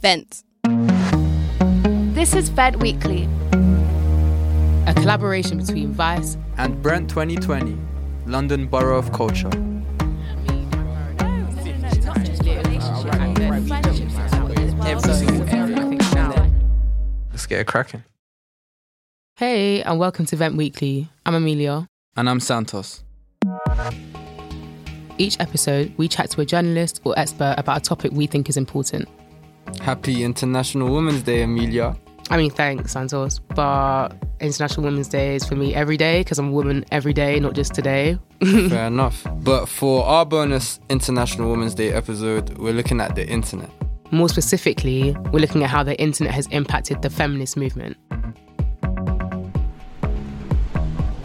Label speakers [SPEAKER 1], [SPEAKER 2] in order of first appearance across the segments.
[SPEAKER 1] Vent.
[SPEAKER 2] This is Vent Weekly,
[SPEAKER 3] a collaboration between Vice
[SPEAKER 4] and Brent 2020, London Borough of Culture. Let's get it cracking.
[SPEAKER 3] Hey, and welcome to Vent Weekly. I'm Amelia.
[SPEAKER 4] And I'm Santos.
[SPEAKER 3] Each episode, we chat to a journalist or expert about a topic we think is important.
[SPEAKER 4] Happy International Women's Day, Amelia.
[SPEAKER 3] I mean, thanks, Santos. But International Women's Day is for me every day because I'm a woman every day, not just today.
[SPEAKER 4] Fair enough. But for our bonus International Women's Day episode, we're looking at the internet.
[SPEAKER 3] More specifically, we're looking at how the internet has impacted the feminist movement.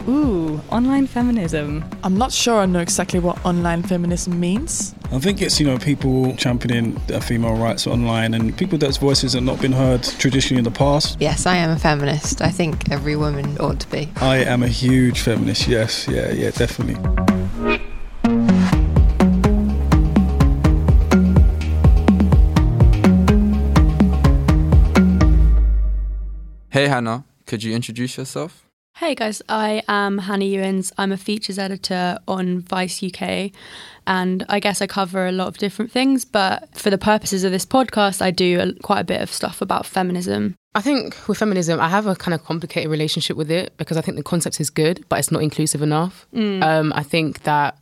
[SPEAKER 1] Ooh, online feminism.
[SPEAKER 5] I'm not sure I know exactly what online feminism means.
[SPEAKER 6] I think it's, you know, people championing their female rights online and people whose voices have not been heard traditionally in the past.
[SPEAKER 7] Yes, I am a feminist. I think every woman ought to be.
[SPEAKER 6] I am a huge feminist, yes, yeah, yeah, definitely.
[SPEAKER 4] Hey, Hannah, could you introduce yourself?
[SPEAKER 8] Hey guys, I am Hannah Ewens. I'm a features editor on Vice UK, and I guess I cover a lot of different things. But for the purposes of this podcast, I do a, quite a bit of stuff about feminism.
[SPEAKER 3] I think with feminism, I have a kind of complicated relationship with it because I think the concept is good, but it's not inclusive enough.
[SPEAKER 8] Mm.
[SPEAKER 3] Um, I think that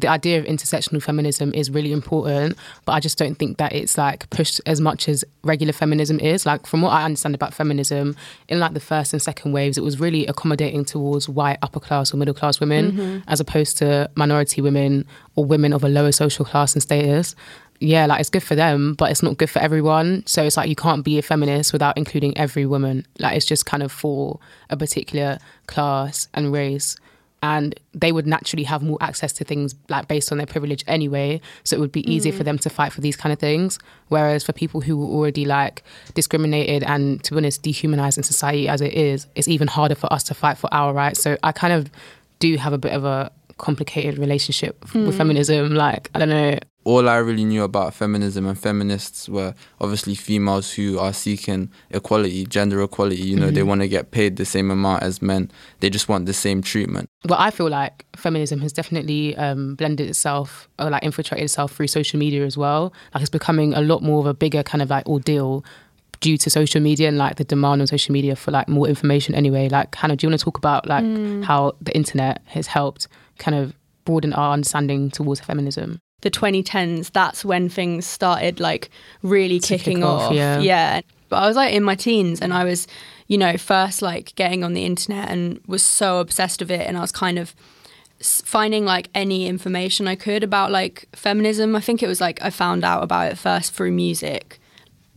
[SPEAKER 3] the idea of intersectional feminism is really important, but I just don't think that it's like pushed as much as regular feminism is. Like from what I understand about feminism, in like the first and second waves, it was really accommodating towards white upper class or middle class women,
[SPEAKER 8] Mhm.
[SPEAKER 3] as opposed to minority women or women of a lower social class and status. Yeah, like it's good for them, but it's not good for everyone. So it's like you can't be a feminist without including every woman. Like it's just kind of for a particular class and race and they would naturally have more access to things like based on their privilege anyway. So it would be easier for them to fight for these kind of things. Whereas for people who were already like discriminated and to be honest dehumanized in society as it is it's even harder for us to fight for our rights. So i kind of do have a bit of a complicated relationship with
[SPEAKER 8] Mm.
[SPEAKER 3] feminism. Like i don't know
[SPEAKER 4] all I really knew about feminism and feminists were obviously females who are seeking equality, gender equality. You know, they
[SPEAKER 3] Mhm.
[SPEAKER 4] want to get paid the same amount as men. They just want the same treatment.
[SPEAKER 3] Well, I feel like feminism has definitely um, blended itself or like infiltrated itself through social media as well. Like it's becoming a lot more of a bigger kind of like ordeal due to social media and like the demand on social media for like more information anyway. Like Hannah, do you want to talk about like
[SPEAKER 8] Mm.
[SPEAKER 3] how the internet has helped kind of broaden our understanding towards feminism?
[SPEAKER 8] The 2010s, that's when things started like really
[SPEAKER 3] To
[SPEAKER 8] kicking
[SPEAKER 3] kick off,
[SPEAKER 8] off.
[SPEAKER 3] yeah.
[SPEAKER 8] But I was like in my teens and I was, you know, first like getting on the internet and was so obsessed with it. And I was kind of finding like any information I could about like feminism. I think it was like I found out about it first through music.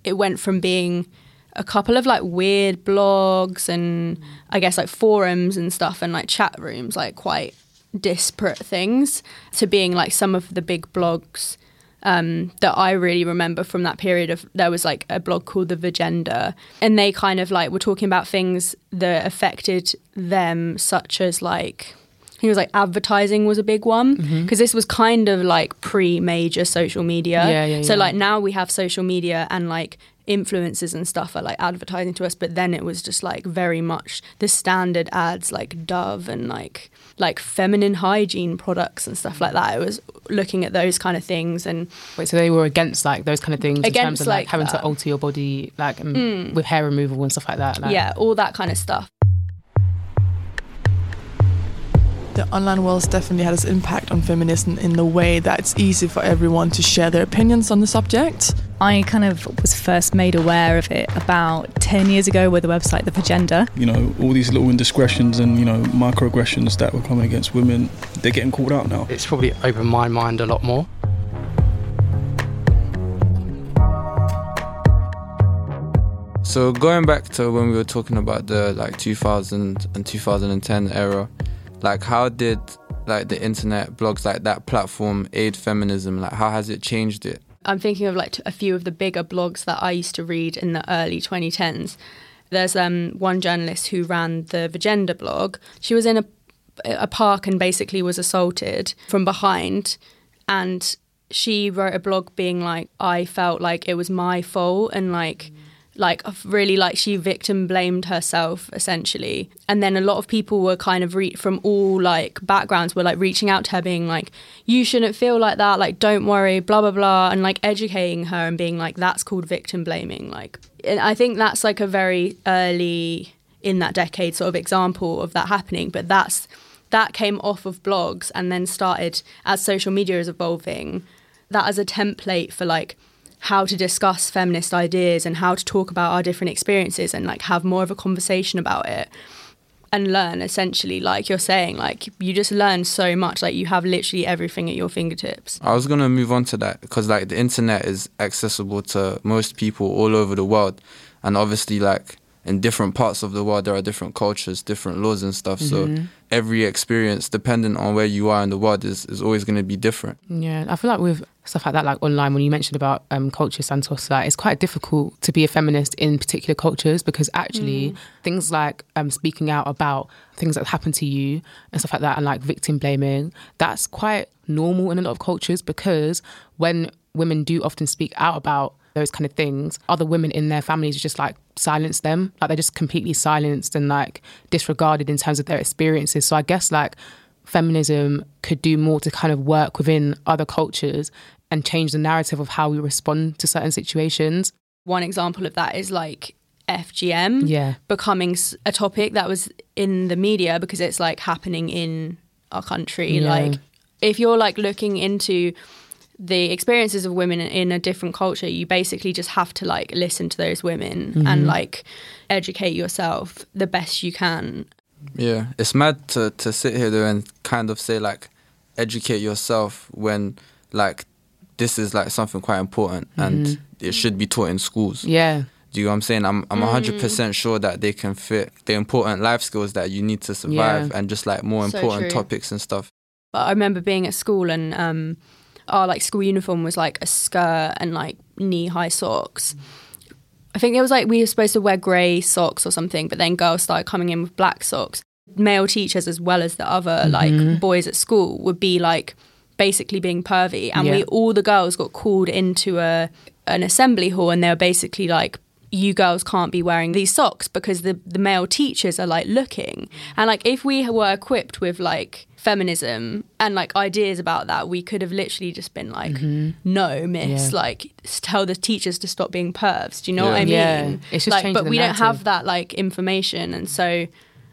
[SPEAKER 8] It went from being a couple of like weird blogs and I guess like forums and stuff and like chat rooms, like quite disparate things, to being like some of the big blogs um, that I really remember from that period of there was like a blog called the Vagenda, and they kind of like were talking about things that affected them, such as like he was like advertising was a big one because this was kind of like pre-major social media.
[SPEAKER 3] Yeah, yeah,
[SPEAKER 8] So like now we have social media and like influencers and stuff are like advertising to us, but then it was just like very much the standard ads like Dove and like like feminine hygiene products and stuff like that. It was looking at those kind of things and
[SPEAKER 3] Wait, so they were against like those kind of things in terms
[SPEAKER 8] Against,
[SPEAKER 3] of like,
[SPEAKER 8] like,
[SPEAKER 3] having
[SPEAKER 8] that.
[SPEAKER 3] to alter your body like
[SPEAKER 8] Mm.
[SPEAKER 3] with hair removal and stuff like that. Like,
[SPEAKER 8] yeah, all that kind of stuff.
[SPEAKER 5] The online world definitely had its impact on feminism in the way that it's easy for everyone to share their opinions on the subject.
[SPEAKER 1] I kind of was first made aware of it about 10 years ago with the website The Vagenda.
[SPEAKER 6] You know, all these little indiscretions and, you know, microaggressions that were coming against women, they're getting called out now.
[SPEAKER 9] It's probably opened my mind a lot more.
[SPEAKER 4] So going back to when we were talking about the like 2000 and 2010 era, like how did like the internet blogs like that platform aid feminism? Like how has it changed it?
[SPEAKER 8] I'm thinking of like a few of the bigger blogs that I used to read in the early 2010s. There's um, one journalist who ran the Vagenda blog. She was in a, a park and basically was assaulted from behind. And she wrote a blog being like, I felt like it was my fault and like like really like she victim blamed herself essentially. And then a lot of people were kind of re- from all like backgrounds were like reaching out to her being like you shouldn't feel like that like don't worry blah blah blah and like educating her and being like that's called victim blaming like. And i think that's like a very early in that decade sort of example of that happening but that's that came off of blogs and then started as social media is evolving that as a template for like how to discuss feminist ideas and how to talk about our different experiences and like have more of a conversation about it and learn essentially like you're saying like you just learn so much like you have literally everything at your fingertips.
[SPEAKER 4] I was going to move on to that because like the internet is accessible to most people all over the world. And obviously like in different parts of the world there are different cultures different laws and stuff mm-hmm. so every experience dependent on where you are in the world is, is always going to be different
[SPEAKER 3] yeah i feel like with stuff like that like online when you mentioned about um, culture santos like it's quite difficult to be a feminist in particular cultures because actually mm. things like um, speaking out about things that happen to you and stuff like that and like victim blaming that's quite normal in a lot of cultures because when women do often speak out about those kind of things, other women in their families just like silence them. Like they're just completely silenced and like disregarded in terms of their experiences. So I guess like feminism could do more to kind of work within other cultures and change the narrative of how we respond to certain situations.
[SPEAKER 8] One example of that is like FGM
[SPEAKER 3] yeah.
[SPEAKER 8] becoming a topic that was in the media because it's like happening in our country. Yeah. Like if you're like looking into the experiences of women in a different culture, you basically just have to like listen to those women mm-hmm. and like educate yourself the best you can.
[SPEAKER 4] Yeah, it's mad to to sit here though and kind of say like educate yourself when like this is like something quite important mm-hmm. and it should be taught in schools.
[SPEAKER 3] Yeah.
[SPEAKER 4] Do you know what I'm saying? I'm I'm mm. 100% sure that they can fit the important life skills that you need to survive yeah. and just like more important so topics and stuff.
[SPEAKER 8] But I remember being at school and um our like school uniform was like a skirt and like knee high socks. I think it was like we were supposed to wear grey socks or something, but then girls started coming in with black socks. Male teachers, as well as the other mm-hmm. like boys at school, would be like basically being pervy, and yeah. we all the girls got called into a an assembly hall, and they were basically like you girls can't be wearing these socks because the, the male teachers are like looking. And like if we were equipped with like feminism and like ideas about that, we could have literally just been like, mm-hmm. no, miss, yeah. like tell the teachers to stop being pervs. Do you know yeah. what I mean?
[SPEAKER 3] Yeah. It's just
[SPEAKER 8] like, but we narrative. don't have that like information. And so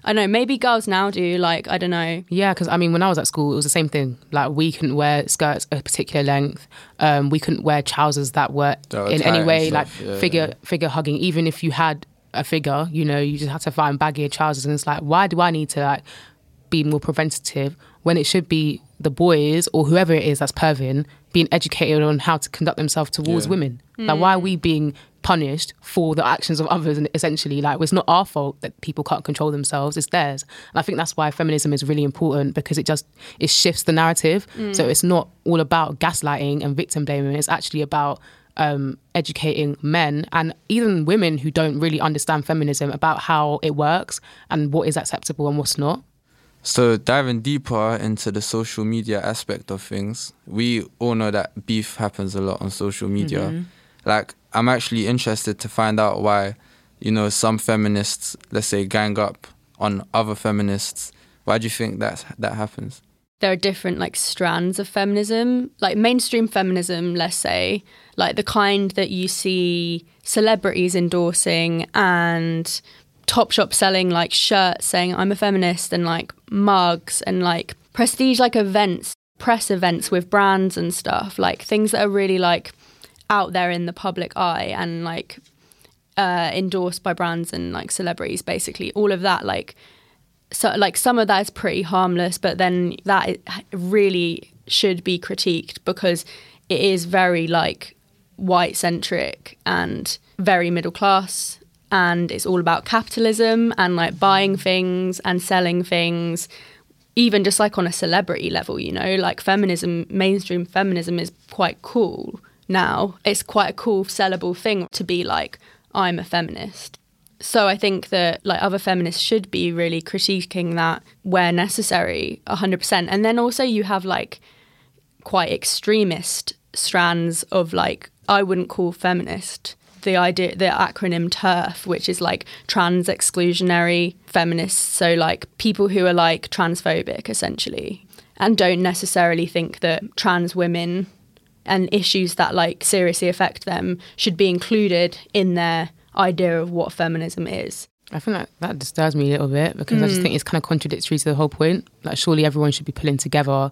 [SPEAKER 8] I don't know. Maybe girls now do. Like I don't know.
[SPEAKER 3] Yeah, because I mean, when I was at school, it was the same thing. Like we couldn't wear skirts a particular length. Um, we couldn't wear trousers that were, that in any way like yeah, figure yeah. figure hugging. Even if you had a figure, you know, you just had to find baggier trousers. And it's like, why do I need to like be more preventative when it should be the boys or whoever it is that's perving being educated on how to conduct themselves towards yeah. women? Mm. Like, why are we being punished for the actions of others and essentially like it's not our fault that people can't control themselves it's theirs and i think that's why feminism is really important because it just it shifts the narrative mm. so it's not all about gaslighting and victim blaming it's actually about um, educating men and even women who don't really understand feminism about how it works and what is acceptable and what's not
[SPEAKER 4] so diving deeper into the social media aspect of things we all know that beef happens a lot on social media mm-hmm. like I'm actually interested to find out why, you know, some feminists, let's say, gang up on other feminists. Why do you think that that happens?
[SPEAKER 8] There are different like strands of feminism, like mainstream feminism, let's say, like the kind that you see celebrities endorsing and Topshop selling like shirts saying I'm a feminist and like mugs and like prestige like events, press events with brands and stuff, like things that are really like out there in the public eye and like uh, endorsed by brands and like celebrities, basically. All of that, like so like some of that is pretty harmless, but then that really should be critiqued because it is very like white centric and very middle class and it's all about capitalism and like buying things and selling things even just like on a celebrity level you know? Like feminism mainstream feminism is quite cool now it's quite a cool sellable thing to be like i'm a feminist so I think that like other feminists should be really critiquing that where necessary, 100%. And then also you have like quite extremist strands of like I wouldn't call feminist the idea the acronym TERF, which is like trans exclusionary feminists. So like people who are like transphobic essentially and don't necessarily think that trans women and issues that like seriously affect them should be included in their idea of what feminism is.
[SPEAKER 3] I think that, that disturbs me a little bit because I just
[SPEAKER 8] Mm.
[SPEAKER 3] think it's kind of contradictory to the whole point. Like, surely everyone should be pulling together.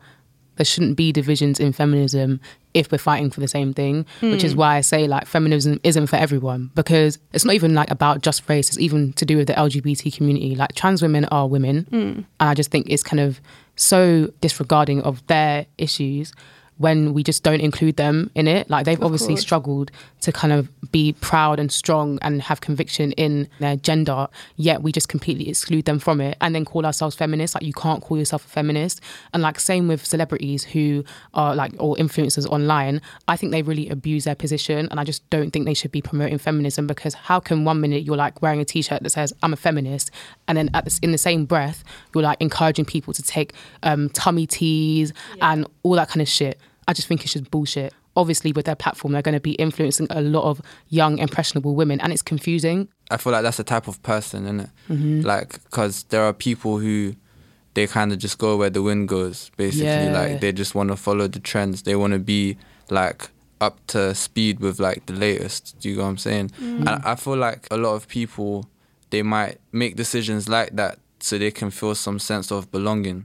[SPEAKER 3] There shouldn't be divisions in feminism if we're fighting for the same thing, which is
[SPEAKER 8] Mm.
[SPEAKER 3] why I say like feminism isn't for everyone because it's not even like about just race. It's even to do with the LGBT community. Like trans women are women,
[SPEAKER 8] Mm.
[SPEAKER 3] and I just think it's kind of so disregarding of their issues when we just don't include them in it. Like they've
[SPEAKER 8] Of
[SPEAKER 3] obviously
[SPEAKER 8] course.
[SPEAKER 3] struggled to kind of be proud and strong and have conviction in their gender, yet we just completely exclude them from it and then call ourselves feminists. Like you can't call yourself a feminist. And like same with celebrities who are like or influencers online. I think they really abuse their position and I just don't think they should be promoting feminism because how can one minute you're like wearing a t-shirt that says I'm a feminist and then at this, in the same breath you're like encouraging people to take um, tummy teas and all that kind of shit. I just think it's just bullshit. Obviously, with their platform, they're going to be influencing a lot of young, impressionable women, and it's confusing.
[SPEAKER 4] I feel like that's the type of person, isn't it?
[SPEAKER 3] Mhm.
[SPEAKER 4] Like, because there are people who they kind of just go where the wind goes. Basically,
[SPEAKER 3] Yeah.
[SPEAKER 4] like they just want to follow the trends. They want to be like up to speed with like the latest. Do you know what I'm saying?
[SPEAKER 3] Mm.
[SPEAKER 4] And I feel like a lot of people they might make decisions like that so they can feel some sense of belonging.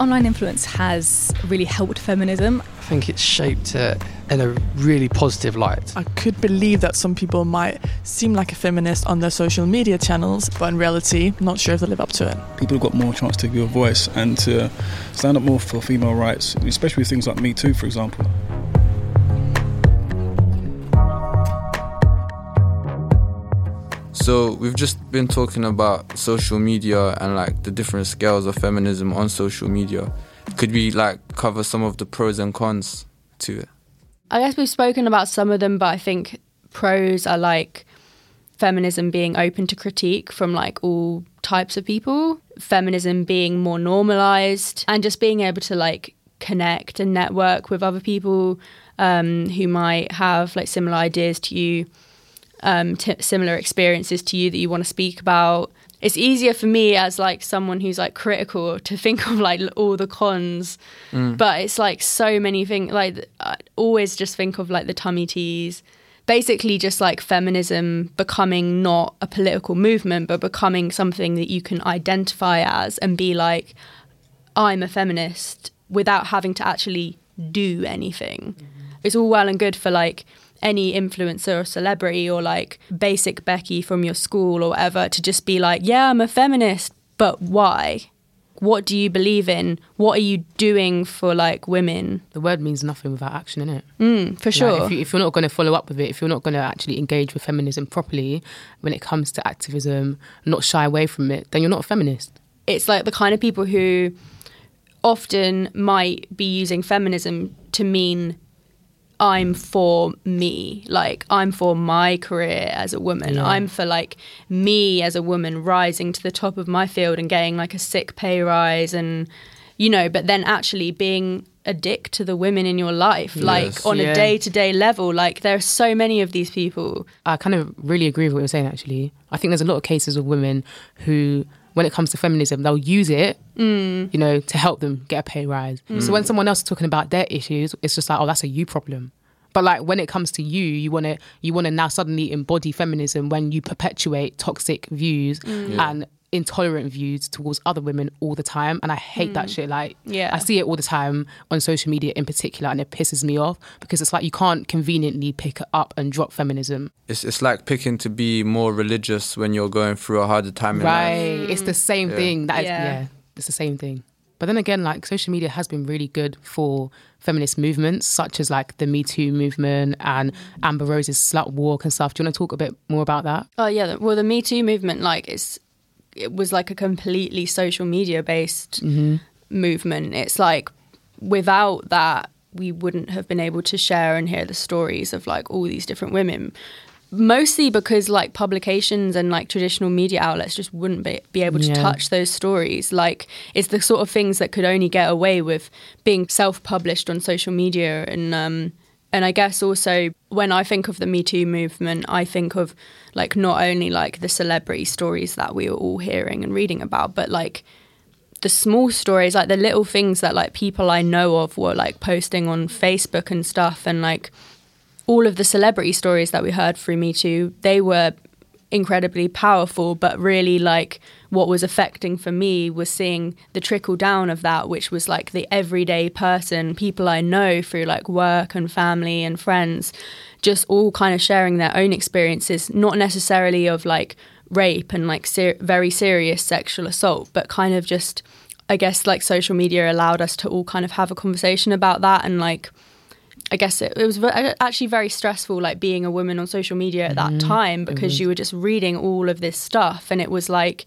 [SPEAKER 1] Online influence has really helped feminism.
[SPEAKER 9] I think it's shaped it in a really positive light.
[SPEAKER 5] I could believe that some people might seem like a feminist on their social media channels, but in reality, not sure if they live up to it.
[SPEAKER 6] People have got more chance to give a voice and to stand up more for female rights, especially with things like Me Too, for example.
[SPEAKER 4] So we've just been talking about social media and like the different scales of feminism on social media. Could we like cover some of the pros and cons to it?
[SPEAKER 8] I guess we've spoken about some of them, but I think pros are like feminism being open to critique from like all types of people, feminism being more normalized, and just being able to like connect and network with other people um, who might have like similar ideas to you, um, t- similar experiences to you that you want to speak about. It's easier for me as like someone who's like critical to think of like all the cons
[SPEAKER 4] Mm.
[SPEAKER 8] but it's like so many things like i always just think of like the tummy teas basically just like feminism becoming not a political movement but becoming something that you can identify as and be like i'm a feminist without having to actually do anything it's all well and good for like any influencer or celebrity or like basic becky from your school or whatever to just be like yeah i'm a feminist but why what do you believe in? What are you doing for like women?
[SPEAKER 3] The word means nothing without action, innit?
[SPEAKER 8] Mm, for
[SPEAKER 3] Like,
[SPEAKER 8] sure.
[SPEAKER 3] if, you, if you're not going to follow up with it, if you're not going to actually engage with feminism properly when it comes to activism, not shy away from it, then you're not a feminist.
[SPEAKER 8] it's like the kind of people who often might be using feminism to mean I'm for me. Like, I'm for my career as a woman.
[SPEAKER 3] Yeah.
[SPEAKER 8] I'm for like me as a woman rising to the top of my field and getting like a sick pay rise and, you know, but then actually being a dick to the women in your life, like
[SPEAKER 4] Yes.
[SPEAKER 8] on
[SPEAKER 3] Yeah.
[SPEAKER 8] a day to day level. Like, there are so many of these people.
[SPEAKER 3] I kind of really agree with what you're saying. Actually, I think there's a lot of cases of women who, when it comes to feminism, they'll use it, mm. you know, to help them get a pay rise. So mm. when someone else is talking about their issues, it's just like, oh, that's a you problem. But like when it comes to you, you want to you want to now suddenly embody feminism when you perpetuate toxic views mm. and intolerant views towards other women all the time and I hate that mm. shit like
[SPEAKER 8] Yeah.
[SPEAKER 3] I see it all the time on social media in particular and it pisses me off because it's like you can't conveniently pick up and drop feminism
[SPEAKER 4] It's it's like picking to be more religious when you're going through a harder time in
[SPEAKER 3] Right.
[SPEAKER 4] life.
[SPEAKER 3] It's the same
[SPEAKER 4] Yeah.
[SPEAKER 3] thing. That is,
[SPEAKER 8] Yeah.
[SPEAKER 3] yeah. It's the same thing. But then again, like social media has been really good for feminist movements such as like the Me Too movement and Amber Rose's slut walk and stuff. Do you want to talk a bit more about that?
[SPEAKER 8] Oh yeah, well the Me Too movement, like it's it was like a completely social media based movement. It's like without that, we wouldn't have been able to share and hear the stories of like all these different women. Mostly because like publications and like traditional media outlets just wouldn't be, be able to
[SPEAKER 3] Yeah.
[SPEAKER 8] touch those stories. Like it's the sort of things that could only get away with being self published on social media and um and I guess also when I think of the Me Too movement, I think of like not only like the celebrity stories that we were all hearing and reading about, but like the small stories, like the little things that like people I know of were like posting on Facebook and stuff, and like all of the celebrity stories that we heard through Me Too, they were incredibly powerful, but really like what was affecting for me was seeing the trickle down of that, which was like the everyday person, people I know through like work and family and friends, just all kind of sharing their own experiences, not necessarily of like rape and like ser- very serious sexual assault, but kind of just, I guess, like social media allowed us to all kind of have a conversation about that and like. I guess it, it was ve- uh, actually very stressful, like being a woman on social media at that mm-hmm. time, because mm-hmm. you were just reading all of this stuff, and it was like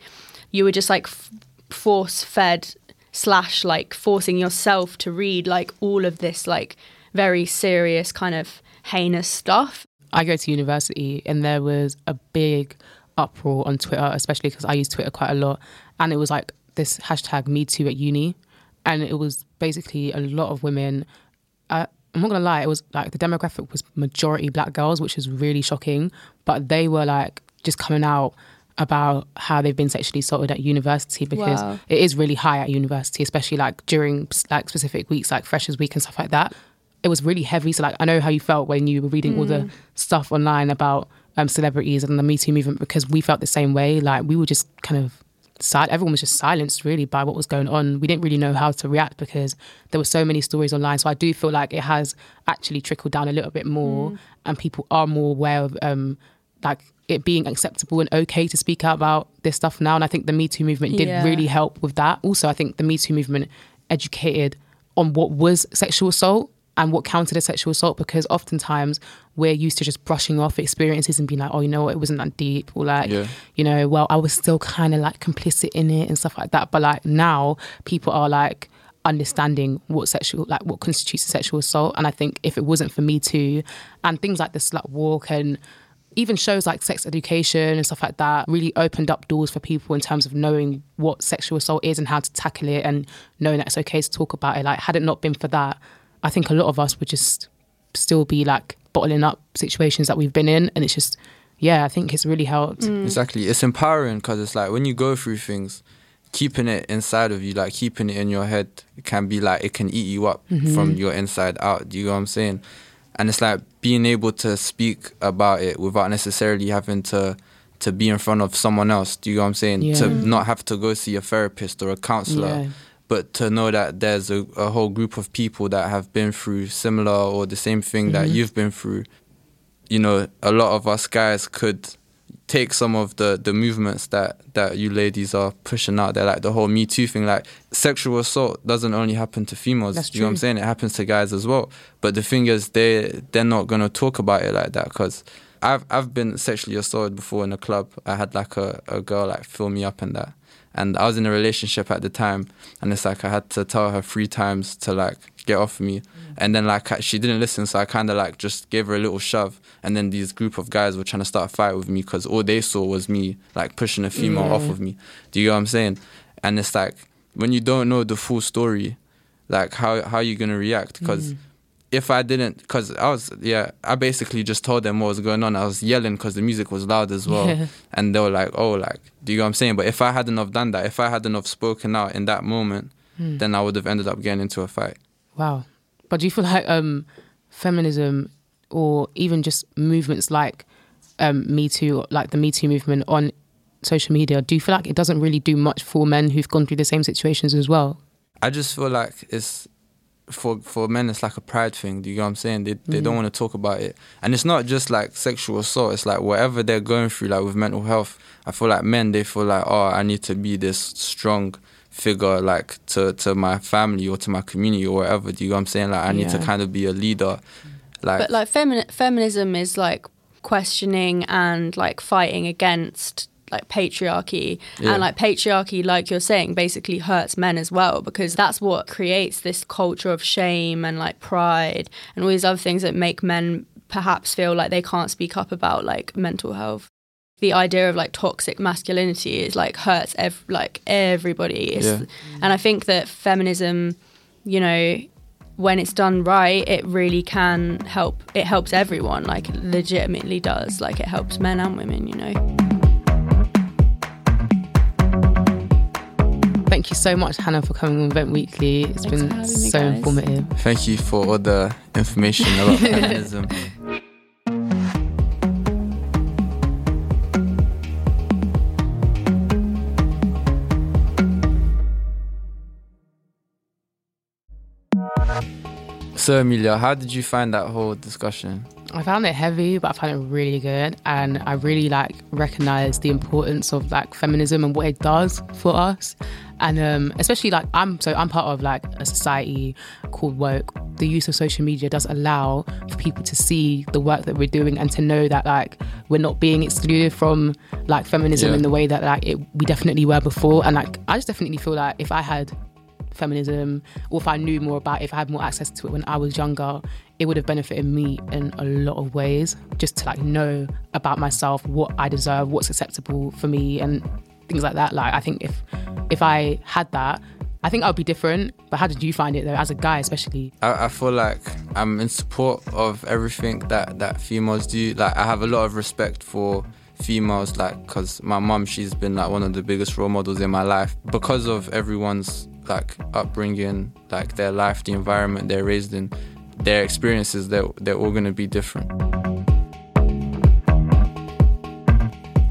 [SPEAKER 8] you were just like f- force fed slash like forcing yourself to read like all of this like very serious kind of heinous stuff.
[SPEAKER 3] I go to university and there was a big uproar on Twitter, especially because I use Twitter quite a lot. And it was like this hashtag Me Too at uni. And it was basically a lot of women. Uh, I'm not gonna lie, it was like the demographic was majority black girls, which was really shocking. But they were like just coming out about how they've been sexually assaulted at university because
[SPEAKER 8] Wow.
[SPEAKER 3] it is really high at university, especially like during like specific weeks, like Freshers Week and stuff like that. It was really heavy. So like I know how you felt when you were reading all the stuff online about um, celebrities and the Me Too movement because we felt the same way. Like we were just kind of silent. Everyone was just silenced really by what was going on. We didn't really know how to react because there were so many stories online. So I do feel like it has actually trickled down a little bit more, and people are more aware of um, like it being acceptable and okay to speak out about this stuff now. And I think the Me Too movement did
[SPEAKER 8] Yeah.
[SPEAKER 3] really help with that. Also, I think the Me Too movement educated on what was sexual assault and what counted as sexual assault because oftentimes we're used to just brushing off experiences and being like, oh, you know what, it wasn't that deep, or like,
[SPEAKER 4] Yeah.
[SPEAKER 3] you know, well, I was still kind of like complicit in it and stuff like that. But like now, people are like understanding what sexual, like what constitutes a sexual assault. And I think if it wasn't for Me Too and things like the slut walk and even shows like sex education and stuff like that really opened up doors for people in terms of knowing what sexual assault is and how to tackle it and knowing that it's okay to talk about it. Like, had it not been for that, I think a lot of us would just still be like bottling up situations that we've been in. And it's just, yeah, I think it's really helped. Mm.
[SPEAKER 4] Exactly. It's empowering because it's like when you go through things, keeping it inside of you, like keeping it in your head, it can be like it can eat you up mm-hmm. from your inside out. Do you know what I'm saying? And it's like being able to speak about it without necessarily having to to be in front of someone else. Do you know what I'm saying?
[SPEAKER 3] Yeah.
[SPEAKER 4] To not have to go see a therapist or a counselor.
[SPEAKER 3] Yeah.
[SPEAKER 4] But to know that there's a, a whole group of people that have been through similar or the same thing that mm-hmm. you've been through, you know, a lot of us guys could take some of the the movements that that you ladies are pushing out there, like the whole Me Too thing. Like sexual assault doesn't only happen to females.
[SPEAKER 3] That's
[SPEAKER 4] you know what I'm saying? It happens to guys as well. But the thing is, they they're not gonna talk about it like that because. I've I've been sexually assaulted before in a club. I had like a, a girl like fill me up and that, And I was in a relationship at the time, and it's like I had to tell her three times to like get off me, mm. and then like she didn't listen, so I kind of like just gave her a little shove, and then these group of guys were trying to start a fight with me because all they saw was me like pushing a female off mm. of me. Do you know what I'm saying? And it's like when you don't know the full story, like how how you gonna react? Because mm. If I didn't, because I was, yeah, I basically just told them what was going on. I was yelling because the music was loud as well.
[SPEAKER 3] Yeah.
[SPEAKER 4] And they were like, oh, like, do you know what I'm saying? But if I hadn't have done that, if I hadn't have spoken out in that moment,
[SPEAKER 3] Hmm.
[SPEAKER 4] then I would have ended up getting into a fight.
[SPEAKER 3] Wow. But do you feel like um, feminism or even just movements like um, Me Too, like the Me Too movement on social media, do you feel like it doesn't really do much for men who've gone through the same situations as well?
[SPEAKER 4] I just feel like it's for for men it's like a pride thing. Do you know what I'm saying? They they don't mm. want to talk about it, and it's not just like sexual assault. It's like whatever they're going through, like with mental health. I feel like men they feel like oh I need to be this strong figure like to to my family or to my community or whatever. Do you know what I'm saying? Like I need to kind of be a leader. Like,
[SPEAKER 8] But like femi- feminism is like questioning and like fighting against like patriarchy.
[SPEAKER 4] Yeah.
[SPEAKER 8] and like patriarchy like you're saying basically hurts men as well because that's what creates this culture of shame and like pride and all these other things that make men perhaps feel like they can't speak up about like mental health. The idea of like toxic masculinity is like hurts ev- like everybody.
[SPEAKER 4] Yeah.
[SPEAKER 8] and i think that feminism you know when it's done right it really can help it helps everyone like legitimately does. Like it helps men and women you know
[SPEAKER 3] Thank you so much, Hannah, for coming on Vent Weekly. It's
[SPEAKER 8] Thanks
[SPEAKER 3] been so informative.
[SPEAKER 4] thank you for all the information about feminism. So Amelia, how did you find that whole discussion?
[SPEAKER 3] I found it heavy, but I found it really good, and I really like recognize the importance of like feminism and what it does for us, and um, especially like I'm so I'm part of like a society called woke. The use of social media does allow for people to see the work that we're doing and to know that like we're not being excluded from like feminism
[SPEAKER 4] Yeah.
[SPEAKER 3] in the way that like it, we definitely were before, and like I just definitely feel like if I had feminism or if I knew more about it, if I had more access to it when I was younger, it would have benefited me in a lot of ways. Just to like know about myself, what I deserve, what's acceptable for me and things like that. Like I think if if I had that, I think I'd be different. But how did you find it though, as a guy especially?
[SPEAKER 4] I, I feel like I'm in support of everything that that females do. Like I have a lot of respect for females, like because my mum, she's been like one of the biggest role models in my life because of everyone's like upbringing, like their life, the environment they're raised in, their experiences. They're they're all gonna be different.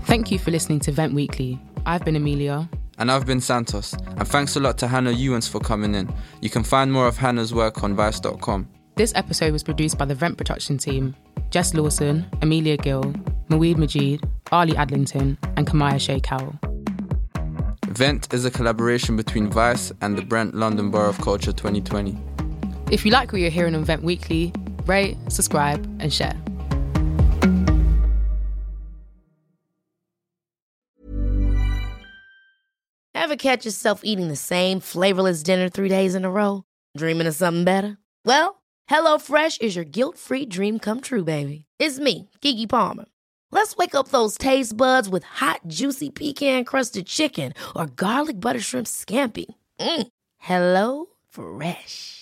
[SPEAKER 3] Thank you for listening to Vent Weekly. I've been Amelia.
[SPEAKER 4] And I've been Santos. And thanks a lot to Hannah Ewens for coming in. You can find more of Hannah's work on Vice.com.
[SPEAKER 3] This episode was produced by the Vent production team Jess Lawson, Amelia Gill, Maweed Majid, Ali Adlington, and Kamaya Shea Cowell.
[SPEAKER 4] Vent is a collaboration between Vice and the Brent London Borough of Culture 2020.
[SPEAKER 3] If you like what you're hearing on Vent Weekly, rate, subscribe, and share.
[SPEAKER 10] Ever catch yourself eating the same flavorless dinner three days in a row? Dreaming of something better? Well, HelloFresh is your guilt free dream come true, baby. It's me, Keke Palmer. Let's wake up those taste buds with hot, juicy pecan crusted chicken or garlic butter shrimp scampi. Mm. Hello Fresh.